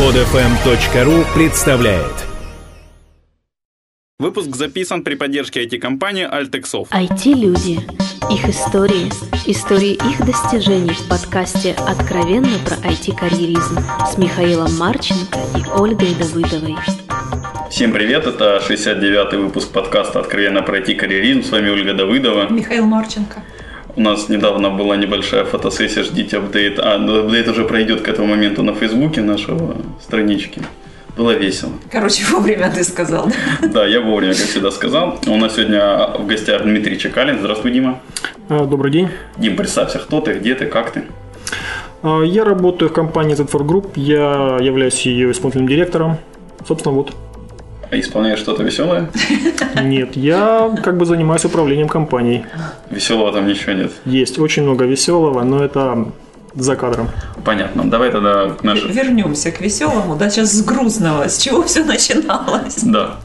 Подфм.ру представляет Выпуск записан при поддержке IT-компании Altexov. IT-люди. Их истории. Истории их достижений в подкасте «Откровенно про IT-карьеризм» с Михаилом Марченко и Ольгой Давыдовой. Всем привет, это 69-й выпуск подкаста «Откровенно про IT-карьеризм». С вами Ольга Давыдова. Михаил Марченко. У нас недавно была небольшая фотосессия, ждите апдейт. А, ну, апдейт уже пройдет к этому моменту на фейсбуке нашего странички. Было весело. Короче, вовремя ты сказал. Да, я вовремя, как всегда, сказал. У нас сегодня в гостях Дмитрий Чекалин. Здравствуй, Дима. А, Добрый день. Дим, представься, кто ты, где ты, как ты? А, Я работаю в компании Z4 Group, я являюсь ее исполнительным директором. Собственно, вот. А Исполняешь что-то веселое? Нет, я как бы занимаюсь управлением компанией. Веселого там ничего нет. Есть очень много веселого, но это за кадром. Понятно. Давай тогда к нашей... Вернемся к веселому, да, сейчас с грустного, с чего все начиналось. Да.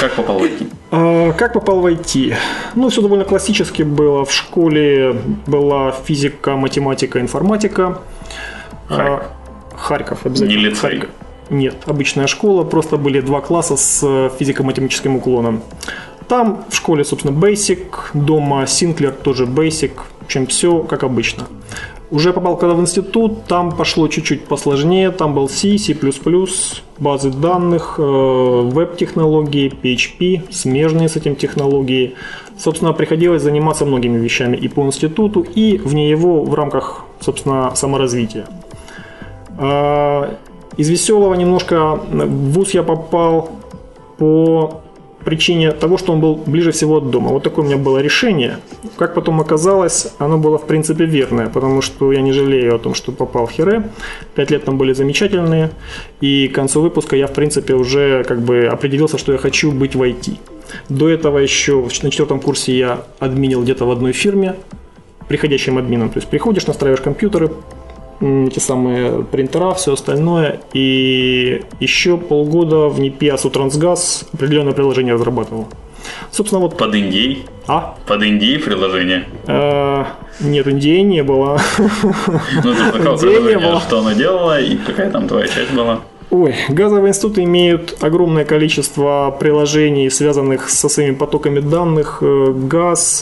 Как попал в IT? А, Как попал в IT? Ну, все довольно классически было. В школе была физика, математика, информатика. А, Харьков. Харьков, обязательно. Не лицей. Харьков. Нет, обычная школа, просто были два класса с э, физико-математическим уклоном. Там в школе, собственно, Basic, дома Синклер тоже Basic, в общем, все как обычно. Уже попал когда в институт, там пошло чуть-чуть посложнее, там был C, C++, базы данных, э, веб-технологии, PHP, смежные с этим технологии. Собственно, приходилось заниматься многими вещами и по институту, и вне его в рамках, собственно, саморазвития. Из веселого немножко в ВУЗ я попал по причине того, что он был ближе всего от дома. Вот такое у меня было решение. Как потом оказалось, оно было в принципе верное, потому что я не жалею о том, что попал в Хире. Пять лет там были замечательные, и к концу выпуска я в принципе уже как бы определился, что я хочу быть в IT. До этого еще на четвертом курсе я админил где-то в одной фирме, приходящим админом. То есть приходишь, настраиваешь компьютеры, эти самые принтера, все остальное. И еще полгода в НИПИАСу Трансгаз определенное приложение разрабатывал. Собственно, вот... Под Индией? А? Под Индией приложение? Э, нет, Индии не было. Ну, ты не приложение, что оно делало и какая там твоя часть была? Ой, газовые институты имеют огромное количество приложений, связанных со своими потоками данных, э, газ,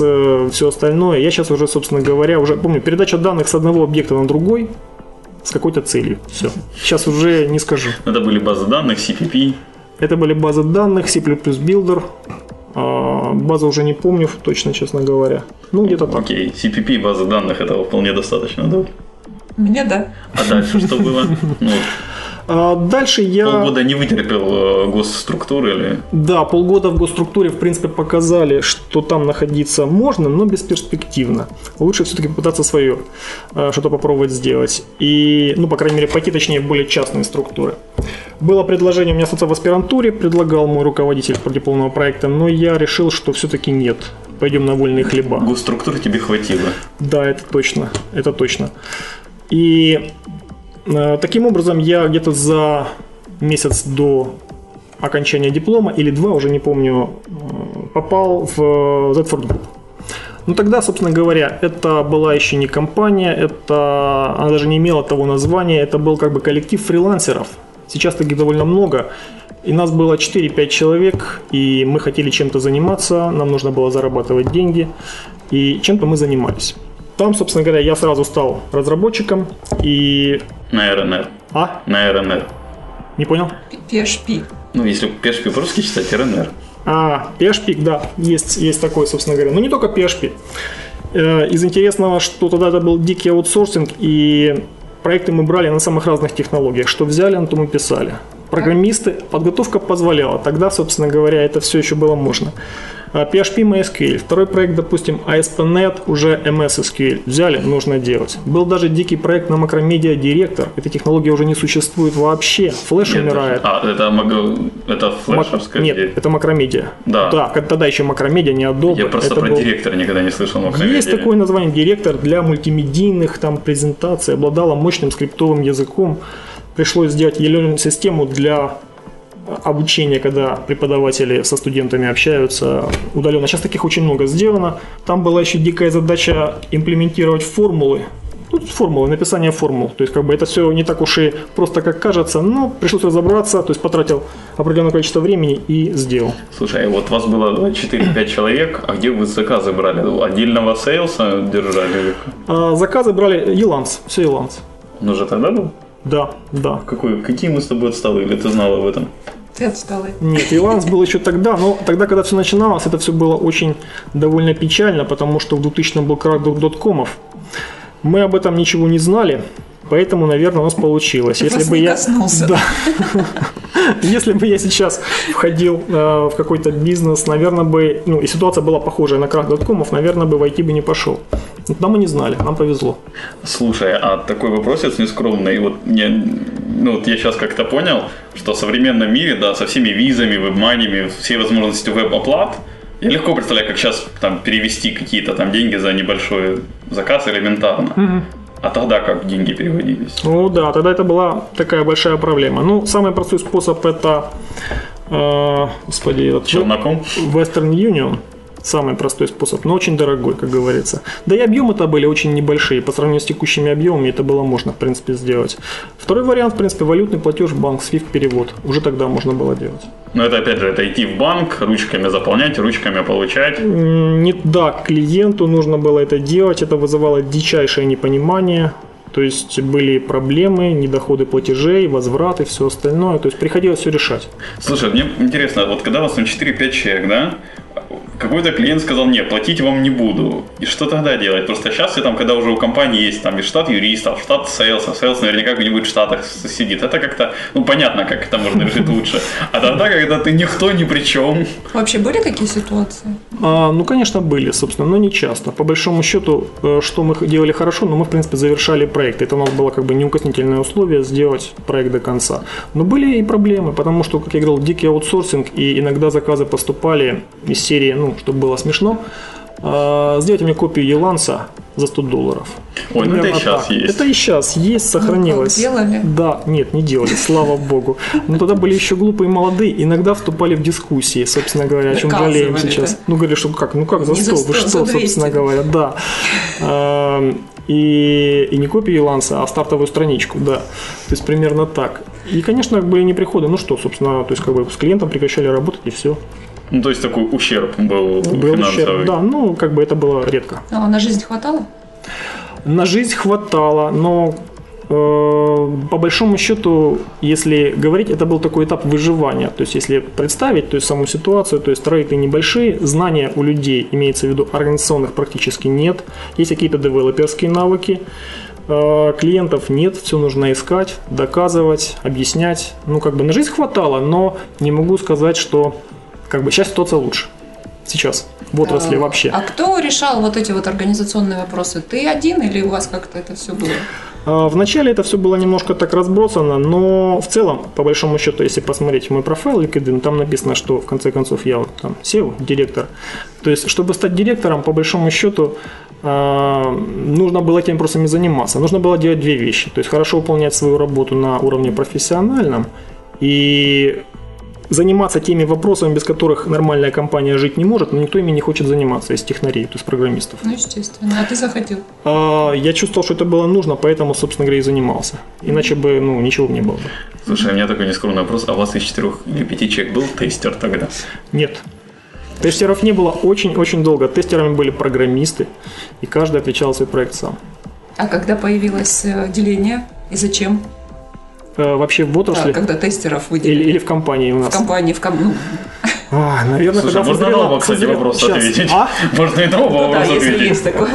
все остальное. Я сейчас уже, собственно говоря, уже помню, передача данных с одного объекта на другой с какой-то целью. Все. Сейчас уже не скажу. Это были базы данных, CPP. Это были базы данных, C++ Builder. А, Базу уже не помню точно, честно говоря. Ну, где-то так. Окей, CPP, базы данных, этого вполне достаточно, да? Мне да. А дальше что было? Ну, А Дальше я... полгода не вытерпел э, госструктуры или... Да, полгода в госструктуре, в принципе, показали, что там находиться можно, но бесперспективно. Лучше все-таки попытаться свое э, что-то попробовать сделать. И, ну, по крайней мере, пойти, точнее, в более частные структуры. Было предложение у меня остаться в аспирантуре, предлагал мой руководитель дипломного проекта, но я решил, что все-таки нет. Пойдем на вольные хлеба. Госструктуры тебе хватило. Да, это точно, это точно. И таким образом я где-то за месяц до окончания диплома, или два, уже не помню, э, попал в Z4 Group. Ну тогда, собственно говоря, это была еще не компания, это она даже не имела того названия, это был как бы коллектив фрилансеров. Сейчас таких довольно много. И нас было 4-5 человек, и мы хотели чем-то заниматься, нам нужно было зарабатывать деньги, и чем-то мы занимались. Там, собственно говоря, я сразу стал разработчиком, и... На РНР. А? На РНР. Не понял? PHP. Ну, если PHP по-русски читать, РНР. А, PHP, да, есть, есть такой, собственно говоря. Но не только PHP. Э, Из интересного, что тогда это был дикий аутсорсинг, и проекты мы брали на самых разных технологиях. Что взяли, на том и писали. Программисты, подготовка позволяла. Тогда, собственно говоря, это все еще было можно. А, PHP MySQL. Второй проект, допустим, ASP.NET, уже MS SQL. Взяли, нужно делать. Был даже дикий проект на Macromedia Director. Эта технология уже не существует вообще. Флеш Нет, умирает. А, это, могу... это Мак- флешовская? Нет, это макромедиа. Да. Да, тогда еще макромедиа, не Adobe. Я просто это про был- директора никогда не слышал. но Есть такое название директор для мультимедийных там презентаций, обладала мощным скриптовым языком. Пришлось сделать e систему для обучения, когда преподаватели со студентами общаются удаленно. Сейчас таких очень много сделано. Там была еще дикая задача имплементировать формулы Тут формулы, написание формул. То есть, как бы это все не так уж и просто, как кажется, но пришлось разобраться, то есть потратил определенное количество времени и сделал. Слушай, вот вас было 4-5 человек, а где вы заказы брали? Отдельного сейлса держали? А заказы брали Еланс, все Еланс. Он уже тогда был? Да, да. Какой, какие мы с тобой отсталые, или ты знал об этом? Ты отсталый. Нет, Еланс был еще тогда, но тогда, когда все начиналось, это все было очень довольно печально, потому что в 2000 был крах доткомов. Мы об этом ничего не знали, поэтому, наверное, у нас получилось. Ты Если бы я, коснулся. да, если бы я сейчас входил э, в какой-то бизнес, наверное бы, ну и ситуация была похожая на крах доткомов, наверное бы в IT бы не пошел. Но мы не знали, нам повезло. Слушай, а такой вопросец нескромный. Вот мне, ну вот я сейчас как-то понял, что в современном мире, да, со всеми визами, вебманями, всей возможностью веб-оплат, я легко представляю, как сейчас там перевести какие-то там деньги за небольшой заказ элементарно. А тогда как деньги переводились? Ну да, тогда это была такая большая проблема. Ну, самый простой способ это, э, господи, этот Челноком? Western Union. Самый простой способ, но очень дорогой, как говорится. Да и объемы-то были очень небольшие. По сравнению с текущими объемами это было можно, в принципе, сделать. Второй вариант, в принципе, валютный платеж, банк, SWIFT перевод. Уже тогда можно было делать. Но это опять же, это идти в банк, ручками заполнять, ручками получать. Не да, клиенту нужно было это делать. Это вызывало дичайшее непонимание. То есть были проблемы, недоходы платежей, возвраты, все остальное. То есть приходилось все решать. Слушай, мне интересно, вот когда у вас там 4-5 человек, да, какой-то клиент сказал, нет, платить вам не буду. И что тогда делать? Просто сейчас, я там, когда уже у компании есть там и штат юристов, штат sales а, sales наверняка где-нибудь в Штатах сидит. Это как-то, ну, понятно, как это можно решить лучше. А тогда, когда ты никто ни при чем. Вообще были такие ситуации? А, ну, конечно, были, собственно, но не часто. По большому счету, э, что мы делали хорошо, но мы, в принципе, завершали проект. Это у нас было как бы неукоснительное условие сделать проект до конца. Но были и проблемы, потому что, как я говорил, дикий аутсорсинг, и иногда заказы поступали из серии, ну, чтобы было смешно, а, сделайте мне копию Еланса за 100 долларов. Ой, ну это и сейчас так. есть. Это и сейчас есть, сохранилось. как, делали? Да, нет, не делали, слава богу. Но тогда были еще глупые и молодые, иногда вступали в дискуссии, собственно говоря, о чем жалеем сейчас. Ну, говорили, что как, ну как за Не за 100, вы 100, что, за 200. собственно говоря, да. И, и не копию Еланса, а стартовую страничку, да. То есть примерно так. И, конечно, были неприходы. Ну что, собственно, то есть как бы с клиентом прекращали работать и все. Ну, то есть такой ущерб был, Был финансовый. ущерб. Да, ну как бы это было редко. А на жизнь хватало? На жизнь хватало, но э, по большому счету, если говорить, это был такой этап выживания. То есть, если представить то есть, саму ситуацию, то есть рейты небольшие, знания у людей, имеется в виду организационных, практически нет. Есть какие-то девелоперские навыки. Э, Клиентов нет, все нужно искать, доказывать, объяснять. Ну, как бы на жизнь хватало, но не могу сказать, что как бы сейчас ситуация лучше. Сейчас. В отрасли А, вообще. А кто решал вот эти вот организационные вопросы? Ты один или у вас как-то это все было? А, Вначале это все было немножко так разбросано, но в целом, по большому счету, если посмотреть мой профайл LinkedIn, там написано, что в конце концов я вот там SEO, директор. То есть, чтобы стать директором, по большому счету, а, нужно было этими вопросами заниматься. Нужно было делать две вещи. То есть, хорошо выполнять свою работу на уровне профессиональном и заниматься теми вопросами, без которых нормальная компания жить не может, но никто ими не хочет заниматься из технарей, то есть программистов. Ну, естественно. А ты захотел? А, Я чувствовал, что это было нужно, поэтому, собственно говоря, и занимался. Иначе бы, ну, ничего бы не было бы. Слушай, у меня такой нескромный вопрос. А у вас из четырех или пяти человек был тестер тогда? Нет. Тестеров не было очень-очень долго. Тестерами были программисты, и каждый отвечал за свой проект сам. А когда появилось э, деление и зачем? Э, Вообще в Да, отрасли когда тестеров или, выделили? или в компании у В нас? компании, в ком... ну, А, наверное, Слушай, когда можно на созрела- оба, кстати, созрела- вопрос ответить? А? Можно и на оба ну да, вопроса если ответить. есть такое.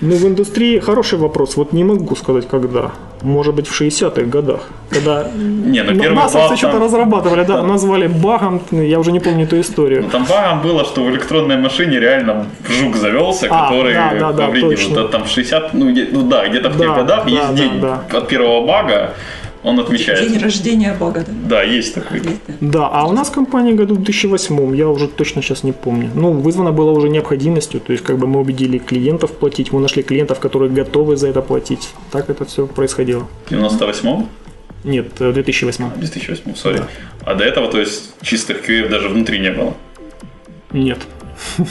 Ну, в индустрии хороший вопрос. Вот не могу сказать, когда. Может быть, в 60-х годах. Когда Не, ну первый нас баг что-то там- разрабатывали, да, назвали багом, я уже не помню эту историю. Ну, там багом было, что в электронной машине реально жук завелся, А, который да, да, да, повредил. точно. Это там 60, ну, где- ну да, где-то в тех Да, годах да, есть да, день да. от первого бага, он День отмечается. рождения бога, да? Да, есть такой. Есть, да. Да, а у нас компания году в 2008, я уже точно сейчас не помню. Ну, вызвано было уже необходимостью, то есть как бы мы убедили клиентов платить, мы нашли клиентов, которые готовы за это платить. Так это все происходило. В 98-м? Нет, в 2008. 2008 сори. А до этого, то есть, чистых QA даже внутри не было. Нет.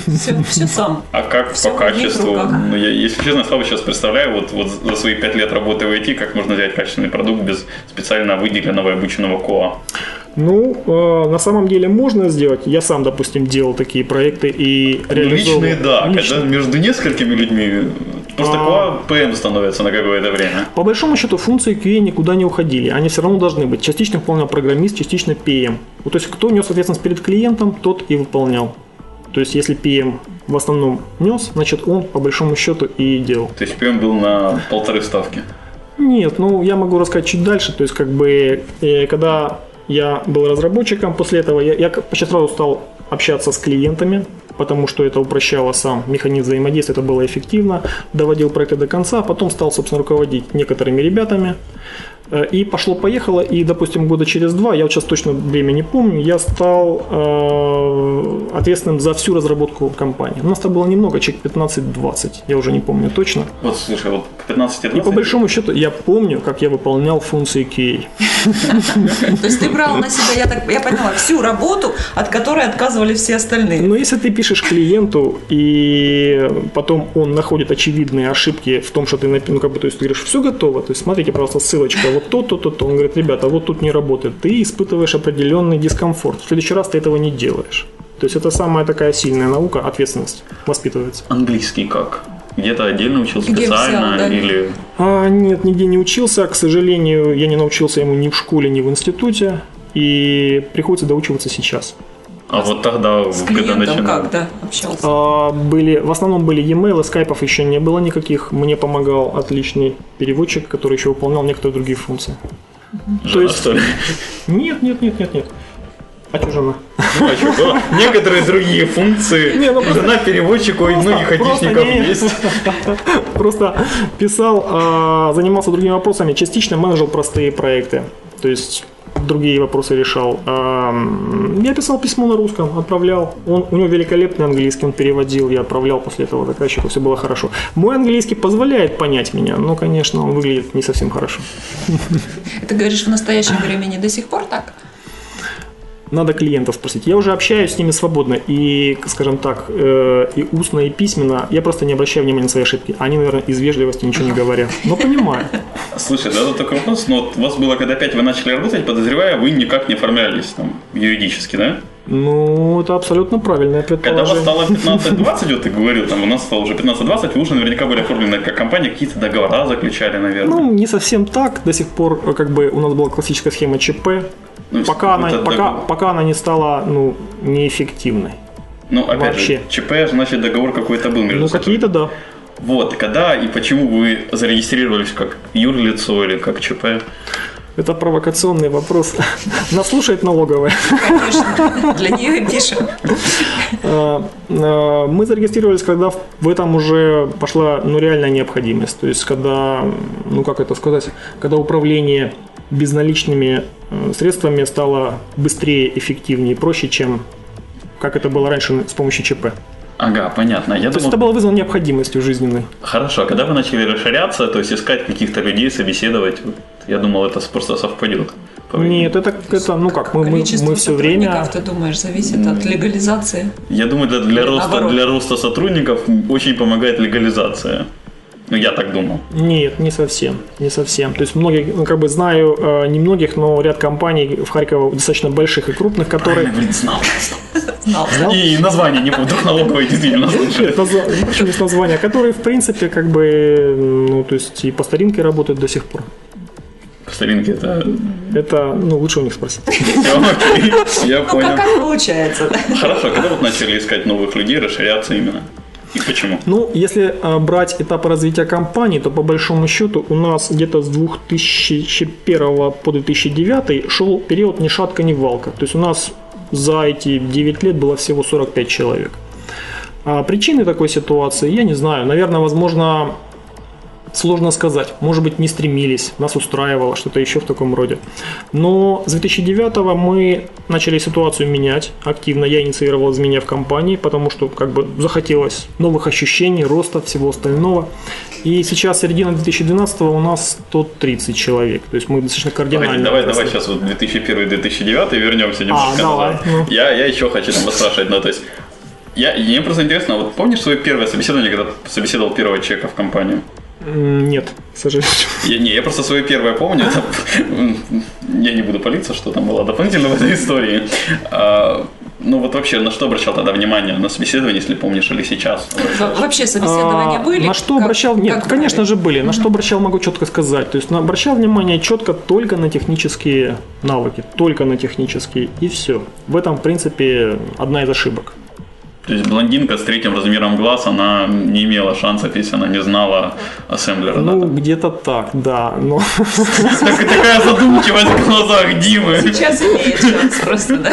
Все, все сам. А как Всё по качеству? Ну, я, если честно, слабо сейчас представляю, вот, вот за свои пять лет работы в IT, как можно взять качественный продукт без специально выделенного и обученного КОА. Ну, э, на самом деле можно сделать. Я сам, допустим, делал такие проекты и Ну, реализовывал. личные, да. Личные. Когда между несколькими людьми просто а QA PM становится на какое-то время. По большому счету функции QA никуда не уходили, они все равно должны быть. Частично выполнял программист, частично PM. Вот, то есть кто нес ответственность перед клиентом, тот и выполнял. То есть если PM в основном нес, значит он по большому счету и делал. То есть PM был на полторы ставки. Нет, ну я могу рассказать чуть дальше. То есть как бы э, когда я был разработчиком, после этого я, я почти сразу стал общаться с клиентами, потому что это упрощало сам механизм взаимодействия, это было эффективно, доводил проекты до конца, а потом стал, собственно, руководить некоторыми ребятами. Э, И пошло-поехало, и, допустим, года через два, я вот сейчас точно время не помню, я стал э, ответственным за всю разработку компании. У нас там было немного, человек 15-20, я уже не помню точно. Вот, слушай, вот к 15 И по большому счету я помню, как я выполнял функции QA. То есть ты брал на себя, я так я поняла, всю работу, от которой отказывали все остальные. Но если ты пишешь клиенту, и потом он находит очевидные ошибки в том, что ты ну, как бы, то есть ты говоришь, все готово, то есть смотрите, пожалуйста, ссылочка, вот то, то, то, то. Он говорит, ребята, вот тут не работает. Ты испытываешь определенный дискомфорт. В следующий раз ты этого не делаешь. То есть это самая такая сильная наука, ответственность воспитывается. Английский как? Где-то отдельно учился Где специально взял, да? или... А, нет, нигде не учился. К сожалению, я не научился ему ни в школе, ни в институте. И приходится доучиваться сейчас. А вот тогда, С когда начинал... как, да, общался? А, были, в основном были e-mail, скайпов еще не было никаких. Мне помогал отличный переводчик, который еще выполнял некоторые другие функции. Жена, То есть- что ли? Нет, нет, нет, нет, нет. А что жена? Ну, а было? Некоторые другие функции. Не, ну просто- Жена переводчика у многих айтишников есть. Просто писал, а, занимался другими вопросами, частично менеджер простые проекты. То есть другие вопросы решал. А, Я писал письмо на русском, отправлял. Он, у него великолепный английский, он переводил, я отправлял после этого заказчику, все было хорошо. Мой английский позволяет понять меня, но, конечно, он выглядит не совсем хорошо. Ты говоришь, в настоящем времени до сих пор так? Надо клиентов спросить. Я уже общаюсь с ними свободно и, скажем так, э, и устно, и письменно. Я просто не обращаю внимания на свои ошибки. Они, наверное, из вежливости ничего не говорят. Но понимаю. Слушай, да, тут такой вопрос. Но вот у вас было, когда опять вы начали работать, подозревая, вы никак не оформлялись там юридически, да? Ну, это абсолютно правильное Когда вас предположение. стало 15-20, вот ты говорил, там у нас стало уже 15-20, вы уже наверняка были оформлены как компания, какие-то договора заключали, наверное. Ну, не совсем так. До сих пор, э, как бы, у нас была классическая схема ЧП. Ну, Пока она, пока, пока она не стала, ну, неэффективной. Ну, опять вообще. же, ЧП, значит, договор какой-то был между Ну, какие-то да. Вот, когда и почему вы зарегистрировались как юрлицо или как ЧП? Это провокационный вопрос. Нас слушает налоговая. Конечно, для нее и пишем. Э, э, Мы зарегистрировались, когда в- этом уже пошла ну, реальная необходимость. То есть, когда, ну как это сказать, когда управление безналичными э, средствами стало быстрее, эффективнее проще, чем как это было раньше с помощью ЧП. Ага, понятно. Я То есть думал, это было вызвано необходимостью жизненной. хорошо, а когда вы начали расширяться, то есть искать каких-то людей, собеседовать, вот, я думал, это просто совпадет. Нет, это, это ну как, мы, мы, мы все время... ты думаешь, зависит от легализации? Я думаю, для, для, роста, для роста сотрудников очень помогает легализация. Ну, я так думал. Нет, не совсем, не совсем. То есть многие, ну, как бы знаю э, не многих, но ряд компаний в Харькове достаточно больших и крупных, которые... Блин, знал. Знал. Знал? И название не помню, вдруг налоговый действительно Причем есть названия, которые, в принципе, как бы, ну, то есть и по старинке работают до сих пор. По старинке это... Это, ну, лучше у них спросить. Окей, Я Ну, понял. как, получается? Хорошо, когда вот начали искать новых людей, расширяться именно? И почему? Ну, если а, брать этапы развития компании, то по большому счету у нас где-то с 2001 по 2009 шел период ни шатка, ни валка. То есть у нас за эти 9 лет было всего 45 человек. А причины такой ситуации, я не знаю. Наверное, возможно, сложно сказать. Может быть, не стремились, нас устраивало, что-то еще в таком роде. Но с 2009 мы начали ситуацию менять активно. Я инициировал изменения в компании, потому что как бы захотелось новых ощущений, роста, всего остального. И сейчас середина 2012 у нас 130 человек. То есть мы достаточно кардинально. Давай, давай, давай сейчас вот 2001-2009 вернемся немножко давай, назад. ну. Я, я еще хочу там спрашивать, ну то есть Я, мне просто интересно, а вот помнишь свое первое собеседование, когда собеседовал первого человека в компанию? Нет, к сожалению. Я, не, я просто свое первое помню. это, я не буду палиться, что там было дополнительно в этой истории. А, ну вот вообще, на что обращал тогда внимание на собеседовании, если помнишь, или сейчас? Во- Вообще собеседования А, были? На что Как- обращал? Нет, как конечно брали? же были. На что обращал, могу четко сказать. То есть на- обращал внимание четко только на технические навыки, только на технические и все. В этом, в принципе, одна из ошибок. То есть блондинка с третьим размером глаз, она не имела шансов, если она не знала ассемблера. Ну, да? где-то так, да. Но Так- такая задумчивость в глазах Димы. Сейчас имеет шанс просто, да?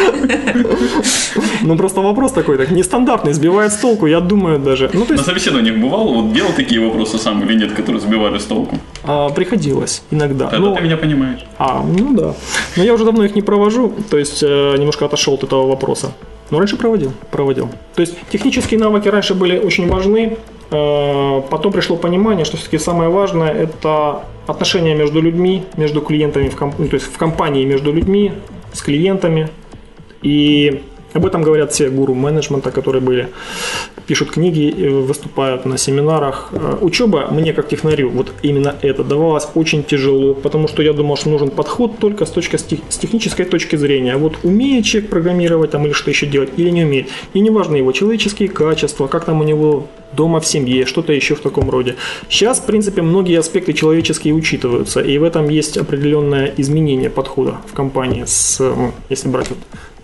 ну просто вопрос такой, так нестандартный, сбивает с толку, я думаю даже. Ну, то На есть собеседованиях бывало, вот делал такие вопросы сам или нет, которые сбивали с толку? а, приходилось иногда. Это Ну, ты меня понимаешь. А, ну да. Но я уже давно их не провожу, то есть э, немножко отошел от этого вопроса. Но раньше проводил, проводил. То есть технические навыки раньше были очень важны. э, Потом пришло понимание, что все-таки самое важное – это отношения между людьми, между клиентами, в комп- ну, то есть в компании между людьми, с клиентами. И об этом говорят все гуру менеджмента, которые были, пишут книги, э, выступают на семинарах. Э, Учеба мне как технарю, вот именно это давалось очень тяжело, потому что я думал, что нужен подход только с, точки, с тех- с технической точки зрения. А Вот умеет человек программировать там или что еще делать, или не умеет. И неважно его человеческие качества, как там у него дома в семье, что-то еще в таком роде. Сейчас, в принципе, многие аспекты человеческие учитываются, и в этом есть определенное изменение подхода в компании, с, если брать вот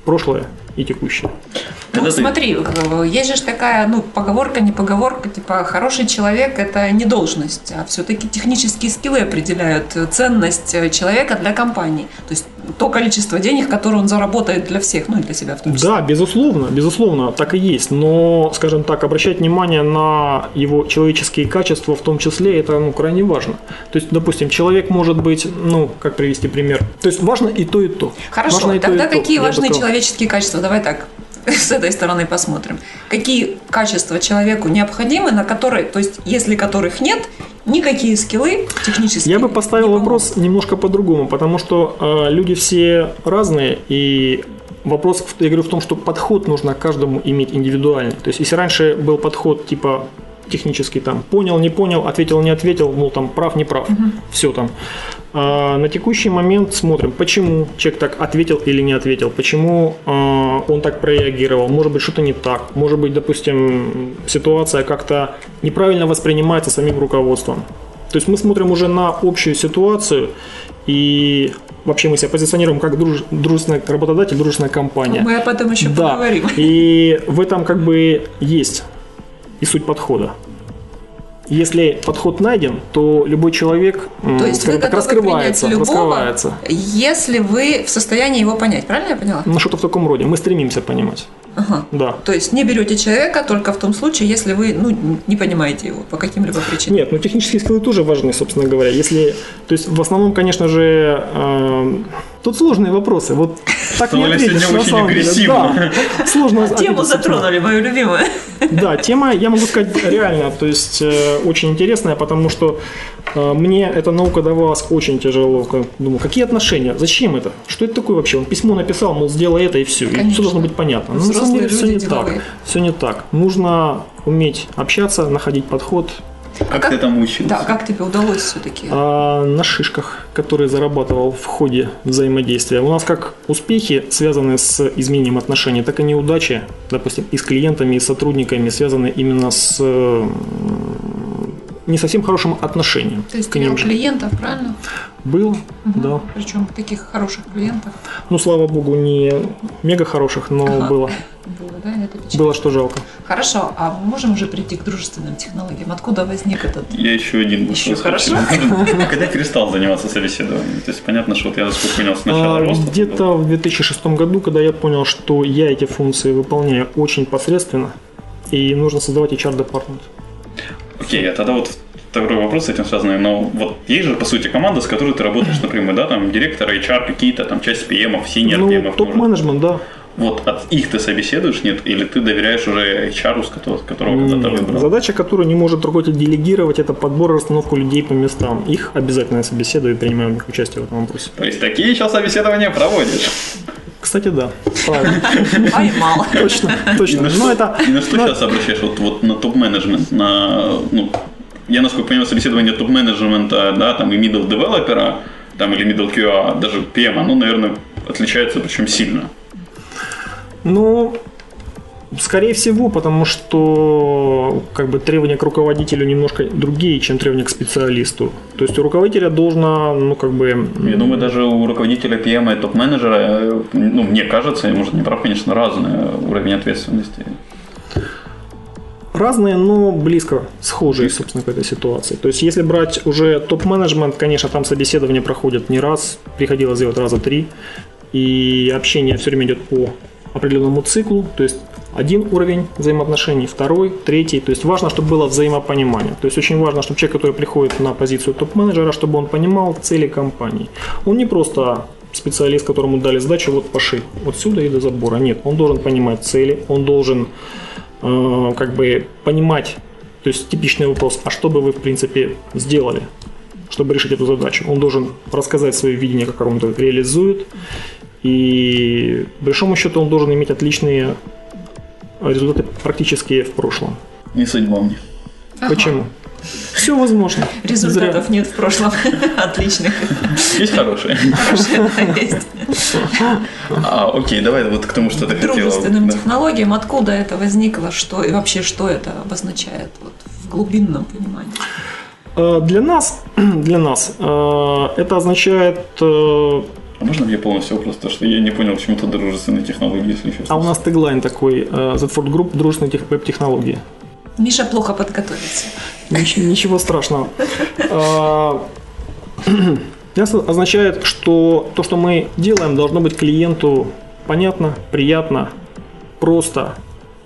прошлое и текущее. Ну, Когда ты- смотри, э, есть же такая, ну, поговорка, не поговорка, типа, хороший человек – это не должность, а все-таки технические скиллы определяют э, ценность э, человека для компании. То есть то количество денег, которое он заработает для всех, ну, и для себя в том числе. Да, безусловно, безусловно, так и есть. Но, скажем так, обращать внимание на его человеческие качества в том числе, это ну, крайне важно. То есть, допустим, человек может быть, ну, как привести пример. То есть важно и то, и то. Хорошо, Важно и то, тогда и то. какие Я бы важны сказал. человеческие качества? Давай так, с этой стороны посмотрим. Какие качества человеку необходимы, на которые, то есть если которых нет, никакие скиллы технические Я бы поставил не вопрос немножко по-другому, потому что э, люди все разные, и вопрос, я говорю, в том, что подход нужно каждому иметь индивидуальный. То есть, если раньше был подход типа технический, там, понял, не понял, ответил, не ответил, ну, там, прав, не прав, все там. А на текущий момент смотрим, почему человек так ответил или не ответил, почему а, он так прореагировал, может быть, что-то не так, может быть, допустим, ситуация как-то неправильно воспринимается самим руководством. То есть мы смотрим уже на общую ситуацию и вообще мы себя позиционируем как друж- дружественный работодатель, дружественная компания. Мы об этом еще да, поговорим. и в этом как бы есть и суть подхода. Если подход найден, то любой человек, То есть вы так, раскрывается, любого, раскрывается. если вы в состоянии его понять, правильно я поняла? Ну, что-то в таком роде. Мы стремимся понимать. Ага. Да. То есть не берете человека только в том случае, если вы ну, не понимаете его по каким-либо причинам. Нет, ну технические скиллы тоже важны, собственно говоря. Если, то есть в основном, конечно же, эм, тут сложные вопросы. Вот так не ответишь, сегодня на очень самом деле. Да, сложно Тему затронули, мою любимую. Да, тема, я могу сказать, реально, то есть э, очень интересная, потому что э, мне эта наука давалась очень тяжело. Думаю, какие отношения? Зачем это? Что это такое вообще? Он письмо написал, мол, сделай это и все. И все должно быть понятно. Но на самом Взрослые деле все не деловые. так. Все не так. Нужно уметь общаться, находить подход. Как, как- ты там учился? Да, как тебе удалось все-таки? А на шишках, которые зарабатывал в ходе взаимодействия. У нас как успехи, связанные с изменением отношений, так и неудачи, допустим, и с клиентами, и с сотрудниками, связаны именно с э, не совсем хорошим отношением То есть к ним клиентов, правильно? Был, да. Причем таких хороших клиентов Ну, слава богу, не мега хороших, но Ага. было. было, да? Это печально. Было, что жалко. Хорошо, а мы можем уже прийти к дружественным технологиям? Откуда возник этот? Я еще один Еще хорошо. хочу. Когда перестал заниматься собеседованием? То есть понятно, что вот я понял сначала А, роста. Где-то в 2006 году, когда я понял, что я эти функции выполняю очень посредственно, и нужно создавать HR-департамент. Окей, а тогда вот второй вопрос с этим связанный. Но вот есть же, по сути, команда, с которой ты работаешь напрямую, да, там директор, HR какие-то, там часть PM, синьор Ну, PM. топ-менеджмент, да. Вот от их ты собеседуешь, нет? Или ты доверяешь уже HR, с которого, которого когда-то выбрал? Задача, которую не может руководитель делегировать, это подбор и расстановку людей по местам. Их обязательно собеседую и принимаю в них участие в этом вопросе. То есть такие сейчас собеседования проводишь? Кстати, да. Правильно. Поймал. Точно, точно. И на Ну, что, это... и на что сейчас обращаешь? Вот, вот на топ-менеджмент, на, ну, я, насколько понимаю, собеседование топ-менеджмента, да, там и middle девелопера, там или middle QA, даже PM, оно, наверное, отличается, причем сильно. Ну, скорее всего, потому что как бы требования к руководителю немножко другие, чем требования к специалисту. То есть у руководителя должна, ну, как бы... Я думаю, даже у руководителя PM и топ-менеджера, э, ну, мне кажется, и, может, не прав, конечно, разный уровень ответственности. Разные, но близко схожие, собственно, к этой ситуации. То есть, если брать уже топ-менеджмент, конечно, там собеседование проходит не раз, приходилось делать раза три, и общение все время идет по определенному циклу, то есть один уровень взаимоотношений, второй, третий. То есть важно, чтобы было взаимопонимание. То есть очень важно, чтобы человек, который приходит на позицию топ-менеджера, чтобы он понимал цели компании. Он не просто специалист, которому дали задачу, вот поши, вот сюда и до забора. Нет, он должен понимать цели, он должен э, как бы понимать, то есть типичный вопрос, а что бы вы в принципе сделали, чтобы решить эту задачу? Он должен рассказать свое видение, как он это реализует, и по большому счету он должен иметь отличные результаты практически в прошлом. Не судьба мне. Почему? Все возможно. Результатов Зря. нет в прошлом отличных. Есть хорошие. Есть. А, окей, давай вот к тому, что ты хотела. Дружественным Да. технологиям откуда это возникло, что и вообще что это обозначает вот, в глубинном понимании? Э, Для нас, для нас э, это означает, э, А можно мне полностью вопрос, потому что я не понял, почему то дружественные технологии, если честно. а у нас теглайн такой, э, Z Ford Group, дружественные тех- веб-технологии. Миша плохо подготовился. Нич- Ничего страшного. А, Это означает, что то, что мы делаем, должно быть клиенту понятно, приятно, просто.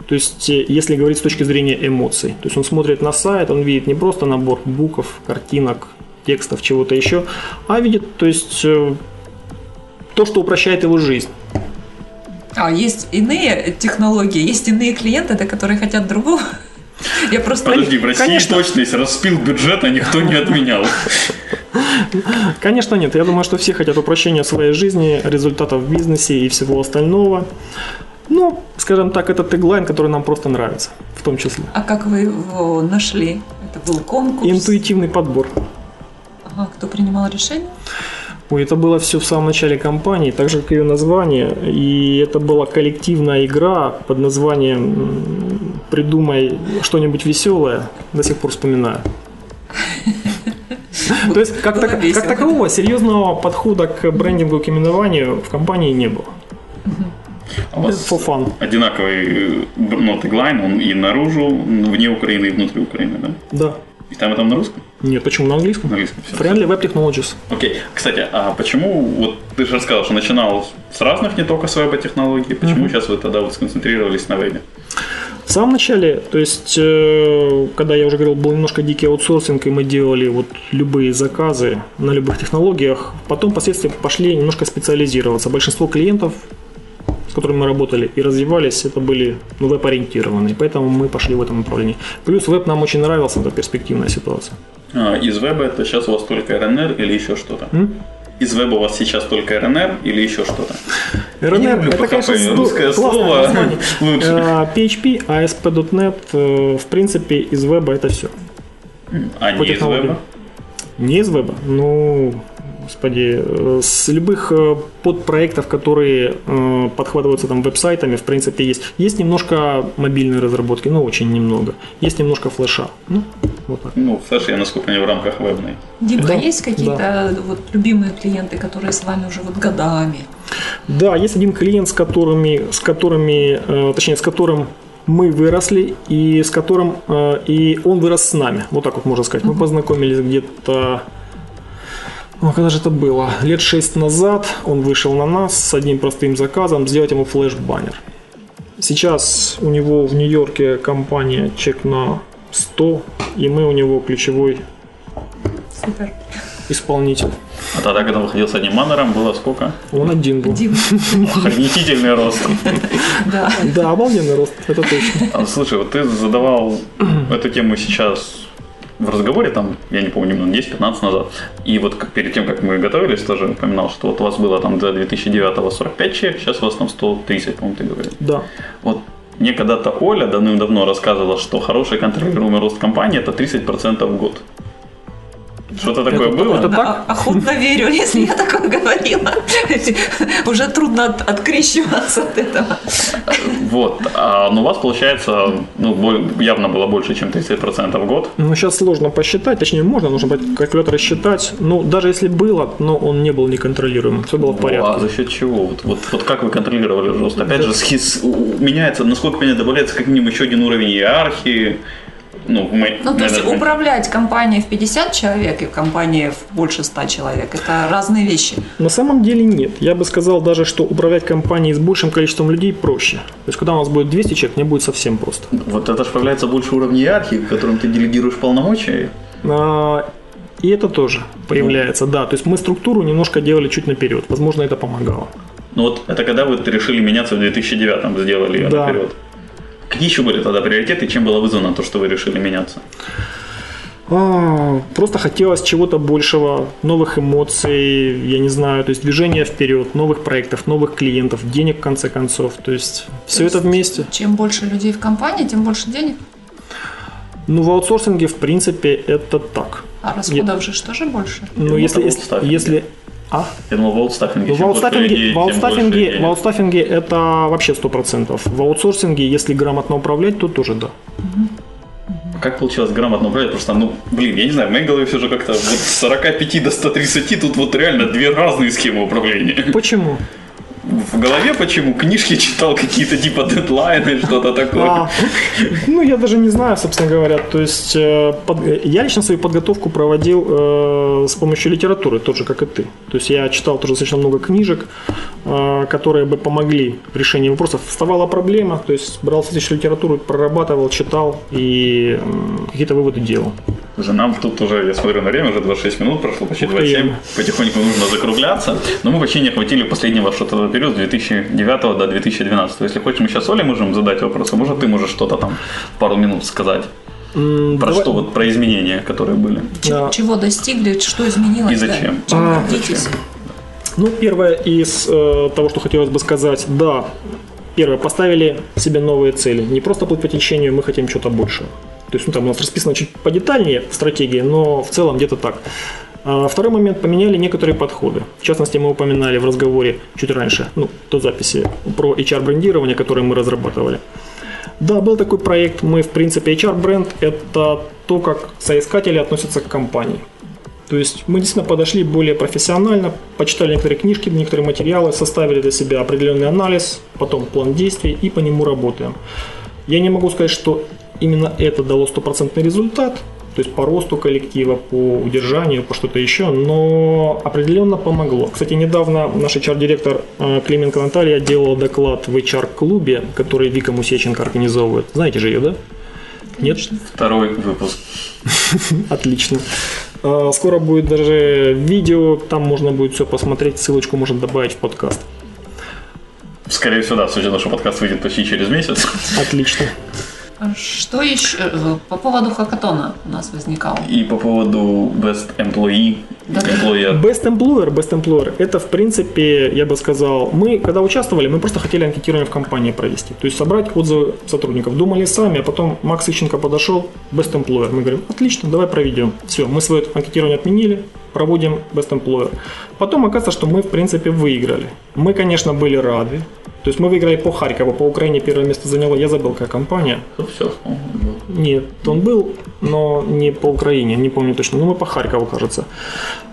То есть, э, если говорить с точки зрения эмоций. То есть он смотрит на сайт, он видит не просто набор букв, картинок, текстов, чего-то еще, а видит, то есть, э, то, что упрощает его жизнь. А есть иные технологии, есть иные клиенты, которые хотят другого. Я просто Подожди, в России Конечно. точно есть распил бюджета, никто не отменял. Конечно, нет. Я думаю, что все хотят упрощения своей жизни, результатов в бизнесе и всего остального. Ну, скажем так, это теглайн, который нам просто нравится, в том числе. А как вы его нашли? Это был конкурс? Интуитивный подбор. Ага, кто принимал решение? Ой, это было все в самом начале компании, так же, как ее название. И это была коллективная игра под названием «Придумай что-нибудь веселое». До сих пор вспоминаю. То есть, так- как такового серьезного подхода к брендингу и к именованию в компании не было. А у вас For fun. одинаковый э, ну, теглайн, он и наружу, вне Украины, и внутри Украины, да? Да. И там, и там на русском? Нет, почему на английском? На английском. всё. Friendly Web Technologies. Окей. Кстати, а почему, вот ты же рассказал, что начинал с разных не только с веба-технологий, почему сейчас вы тогда вот сконцентрировались на вебе? В самом начале, то есть, э, когда я уже говорил, был немножко дикий аутсорсинг, и мы делали вот любые заказы на любых технологиях, потом впоследствии пошли немножко специализироваться. Большинство клиентов, с которыми мы работали и развивались, это были ну, веб-ориентированные, поэтому мы пошли в этом направлении. Плюс веб нам очень нравился, это перспективная ситуация. А, из веба это сейчас у вас только РНР или еще что-то? М? Из веба у вас сейчас только РНР или еще что-то? РНР, это, конечно, русское слово название. лучше. Э, PHP, ASP.NET, э, в принципе, из веба это все. А По не из веба? Не из веба, ну, господи, э, с любых э, подпроектов, которые э, подхватываются там веб-сайтами, в принципе, есть. Есть немножко мобильной разработки, но очень немного. Есть немножко флеша. Ну, вот так. Ну, флеш я, насколько понимаю, в рамках вебной. Димка, Да, есть какие-то вот любимые клиенты, которые с вами уже вот годами? Да, есть один клиент, с которыми, с которыми, точнее, с которым мы выросли и с которым и он вырос с нами. Вот так вот можно сказать. Мы познакомились где-то ну, когда же это было? Лет шесть назад он вышел на нас с одним простым заказом сделать ему флеш-баннер. Сейчас у него в Нью-Йорке компания чек на 100, и мы у него ключевой Супер. исполнитель. А тогда, когда выходил с одним баннером, было сколько? Он один был. Охренительный рост. да. Да, обалденный рост, это точно. А, Слушай, вот ты задавал эту тему сейчас в разговоре, там, я не помню, минут 10-15 назад, и вот как- перед тем, как мы готовились, тоже упоминал, что вот у вас было там до 2009 45 человек, сейчас у вас там 130, по-моему, ты говорил. Да. Вот мне когда-то Оля давным-давно рассказывала, что хороший контролируемый рост компании – это 30% в год. Что-то такое Это- было? это так? А- Охотно верю, если я такое говорила. Уже трудно от- открещиваться от этого. Вот. А, но у вас получается, ну, явно было больше, чем 30% в год. Ну, сейчас сложно посчитать, точнее, можно, нужно брать калькулятор считать. Ну, даже если было, но он не был неконтролируемым, все было в А порядке. за счет чего? Вот, вот, вот как вы контролировали рост? Опять же, схис- меняется, насколько понятно, добавляется как минимум еще один уровень иерархии. Ну, мы, Ну, то есть управлять компанией в 50 человек и компанией в больше 100 человек – это разные вещи. На самом деле нет. Я бы сказал даже, что управлять компанией с большим количеством людей проще. То есть, когда у нас будет 200 человек, мне будет совсем просто. Вот это же появляется больше уровня иерархии, в котором ты делегируешь полномочия. А, И это тоже появляется, да. То есть мы структуру немножко делали чуть наперед. Возможно, это помогало. Ну вот это когда вы решили меняться в 2009 сделали ее Да. наперед. Какие еще были тогда приоритеты, чем было вызвано то, что вы решили меняться? А, Просто хотелось чего-то большего, новых эмоций, я не знаю, то есть движения вперед, новых проектов, новых клиентов, денег в конце концов. То есть все это вместе. Чем больше людей в компании, тем больше денег. Ну, в аутсорсинге, в принципе, это так. А расходов же ж тоже больше. Ну, если, если, если- А? Я думал, в аутстаффинге. Ну, в аутстаффинге, людей, в аутстаффинге, в аутстаффинге это вообще 100%. В аутсорсинге, если грамотно управлять, то тоже да. Как получилось грамотно управлять? Потому что, ну, блин, я не знаю, в моей голове все же как-то вот с 45 до 130, тут вот реально две разные схемы управления. Почему? В голове почему? Книжки читал какие-то типа дедлайны, что-то такое. А, ну, я даже не знаю, собственно говоря. То есть, э, под- э, я лично свою подготовку проводил э, с помощью литературы, тот же, как и ты. То есть, я читал тоже достаточно много книжек, э, которые бы помогли в решении вопросов. Вставала проблема, то есть, брал соответствующую литературу, прорабатывал, читал и м, какие-то выводы делал. Слушай, нам тут уже, я смотрю на время, уже 26 минут прошло, почти Ух ты. 27. Потихоньку нужно закругляться. Но мы почти не охватили последнего что-то период с 2009 до 2012. Если хочешь, мы сейчас Оле можем задать вопросы. Может, ты можешь что-то там пару минут сказать. Про давай- что вот, про изменения, которые были. Чего, Да. чего достигли, что изменилось? И зачем? да? А? Ну, первое из э, того, что хотелось бы сказать, да, первое, поставили себе новые цели. Не просто плыть по течению, мы хотим что-то большего. То есть, ну, там у нас расписано чуть подетальнее стратегии, но в целом где-то так. А второй момент, поменяли некоторые подходы. В частности, мы упоминали в разговоре чуть раньше, ну, до записи, про HR-брендирование, которое мы разрабатывали. Да, был такой проект. Мы, в принципе, HR-бренд – это то, как соискатели относятся к компании. То есть мы действительно подошли более профессионально, почитали некоторые книжки, некоторые материалы, составили для себя определенный анализ, потом план действий и по нему работаем. Я не могу сказать, что именно это дало стопроцентный результат, то есть по росту коллектива, по удержанию, по что-то еще, но определенно помогло. Кстати, недавно наш HR-директор э, Клименко Наталья делала доклад в HR-клубе, который Вика Мусеченко организовывает. Знаете же ее, да? Нет? Второй выпуск. Отлично. А, Скоро будет даже видео, там можно будет все посмотреть, ссылочку можно добавить в подкаст. Скорее всего, да, с учетом, что подкаст выйдет почти через месяц. Отлично. Что еще э, по поводу хакатона у нас возникало? И по поводу Best Employee, Да. Employer. Best Employer, Best Employer, это в принципе, я бы сказал, мы когда участвовали, мы просто хотели анкетирование в компании провести. То есть собрать отзывы сотрудников. Думали сами, а потом Макс Ищенко подошел, Best Employer. Мы говорим, отлично, давай проведем. Все, мы свое анкетирование отменили, проводим Best Employer. Потом оказывается, что мы в принципе выиграли. Мы, конечно, были рады. То есть мы выиграли по Харькову, по Украине первое место заняла, я забыл, какая компания. Ну, все, Нет, он был, но не по Украине, не помню точно, но мы по Харькову, кажется.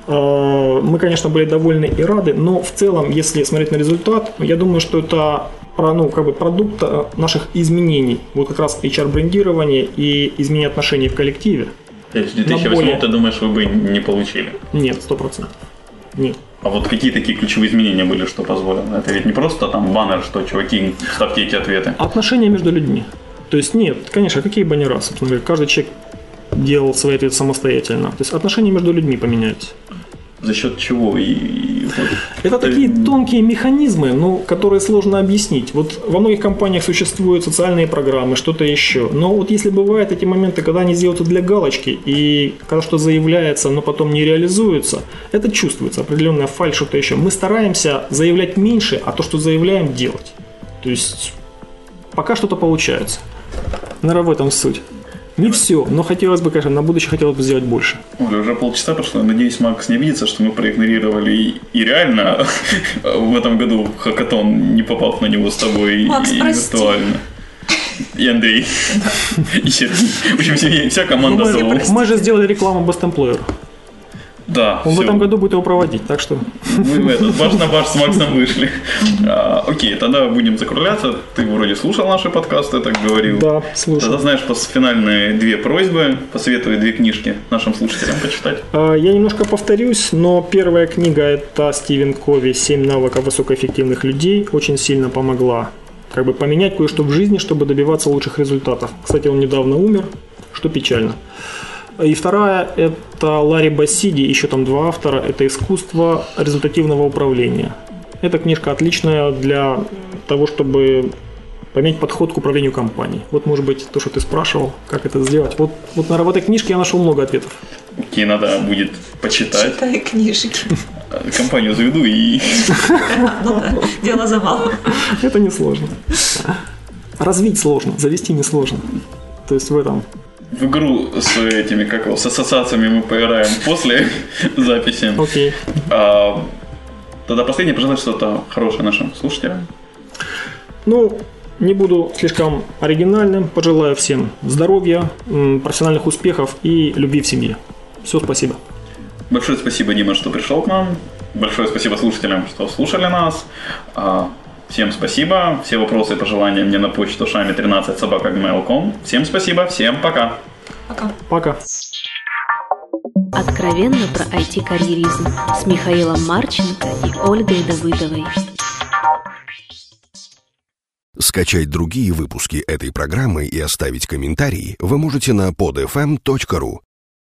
Э, Мы, конечно, были довольны и рады, но в целом, если смотреть на результат, я думаю, что это про, ну, как бы продукт э, наших изменений. Вот как раз HR-брендирование и изменение отношений в коллективе. То есть в 2008 более- ты думаешь, вы бы не получили? Нет, сто процентов. Нет. А вот какие такие ключевые изменения были, что позволило? Это ведь не просто там баннер, что чуваки, ставьте эти ответы. Отношения между людьми. То есть нет, конечно, какие бы ни раз, собственно говоря, каждый человек делал свои ответы самостоятельно. То есть отношения между людьми поменялись. За счет чего? И, и Это такие тонкие механизмы, ну, которые сложно объяснить. Вот во многих компаниях существуют социальные программы, что-то еще. Но вот если бывают эти моменты, когда они сделают для галочки, и когда что заявляется, но потом не реализуется, это чувствуется, определенная фаль, что-то еще. Мы стараемся заявлять меньше, а то, что заявляем, делать. То есть пока что-то получается. Наверное, в этом суть. Не все, но хотелось бы, конечно, на будущее хотелось бы сделать больше. Оля, уже полчаса прошло. Надеюсь, Макс не обидится, что мы проигнорировали и, и реально в этом году хакатон не попал на него с тобой Макс, и прости. виртуально. И Андрей. И Сергей. В общем, вся команда Ну, мы, мы же сделали рекламу Best Employer. Да, Он в всё. этом году будет его проводить, так что Мы в этот баш на баш с Максом вышли. А, окей, тогда будем закругляться. Ты вроде слушал наши подкасты, так говорил. да, слушай. Тогда знаешь, пос- финальные две просьбы. Посоветую две книжки нашим слушателям почитать. А, Я немножко повторюсь, но первая книга это Стивен Кови «Семь навыков высокоэффективных людей» очень сильно помогла как бы поменять кое-что в жизни, чтобы добиваться лучших результатов. Кстати, он недавно умер, что печально. И вторая – это Ларри Бассиди, еще там два автора. Это «Искусство результативного управления». Эта книжка отличная для того, чтобы поменять подход к управлению компанией. Вот, может быть, то, что ты спрашивал, как это сделать. Вот, вот наверное, в этой книжке я нашел много ответов. Окей, надо будет почитать. Читай книжки. Компанию заведу и Ну да, дело за малым. Это несложно. Развить сложно, завести несложно. То есть в этом. В игру с этими, как его, с ассоциациями мы поиграем после записи. Окей. А, тогда последнее пожелать что-то хорошее нашим слушателям. Ну, не буду слишком оригинальным. Пожелаю всем здоровья, профессиональных успехов и любви в семье. Все, спасибо. Большое спасибо, Дима, что пришел к нам. Большое спасибо слушателям, что слушали нас. Всем спасибо. Все вопросы и пожелания мне на почту шами 13 собака Всем спасибо, всем пока. Пока. Пока. Откровенно про IT-карьеризм с Михаилом Марченко и Ольгой Давыдовой. Скачать другие выпуски этой программы и оставить комментарии вы можете на podfm.ru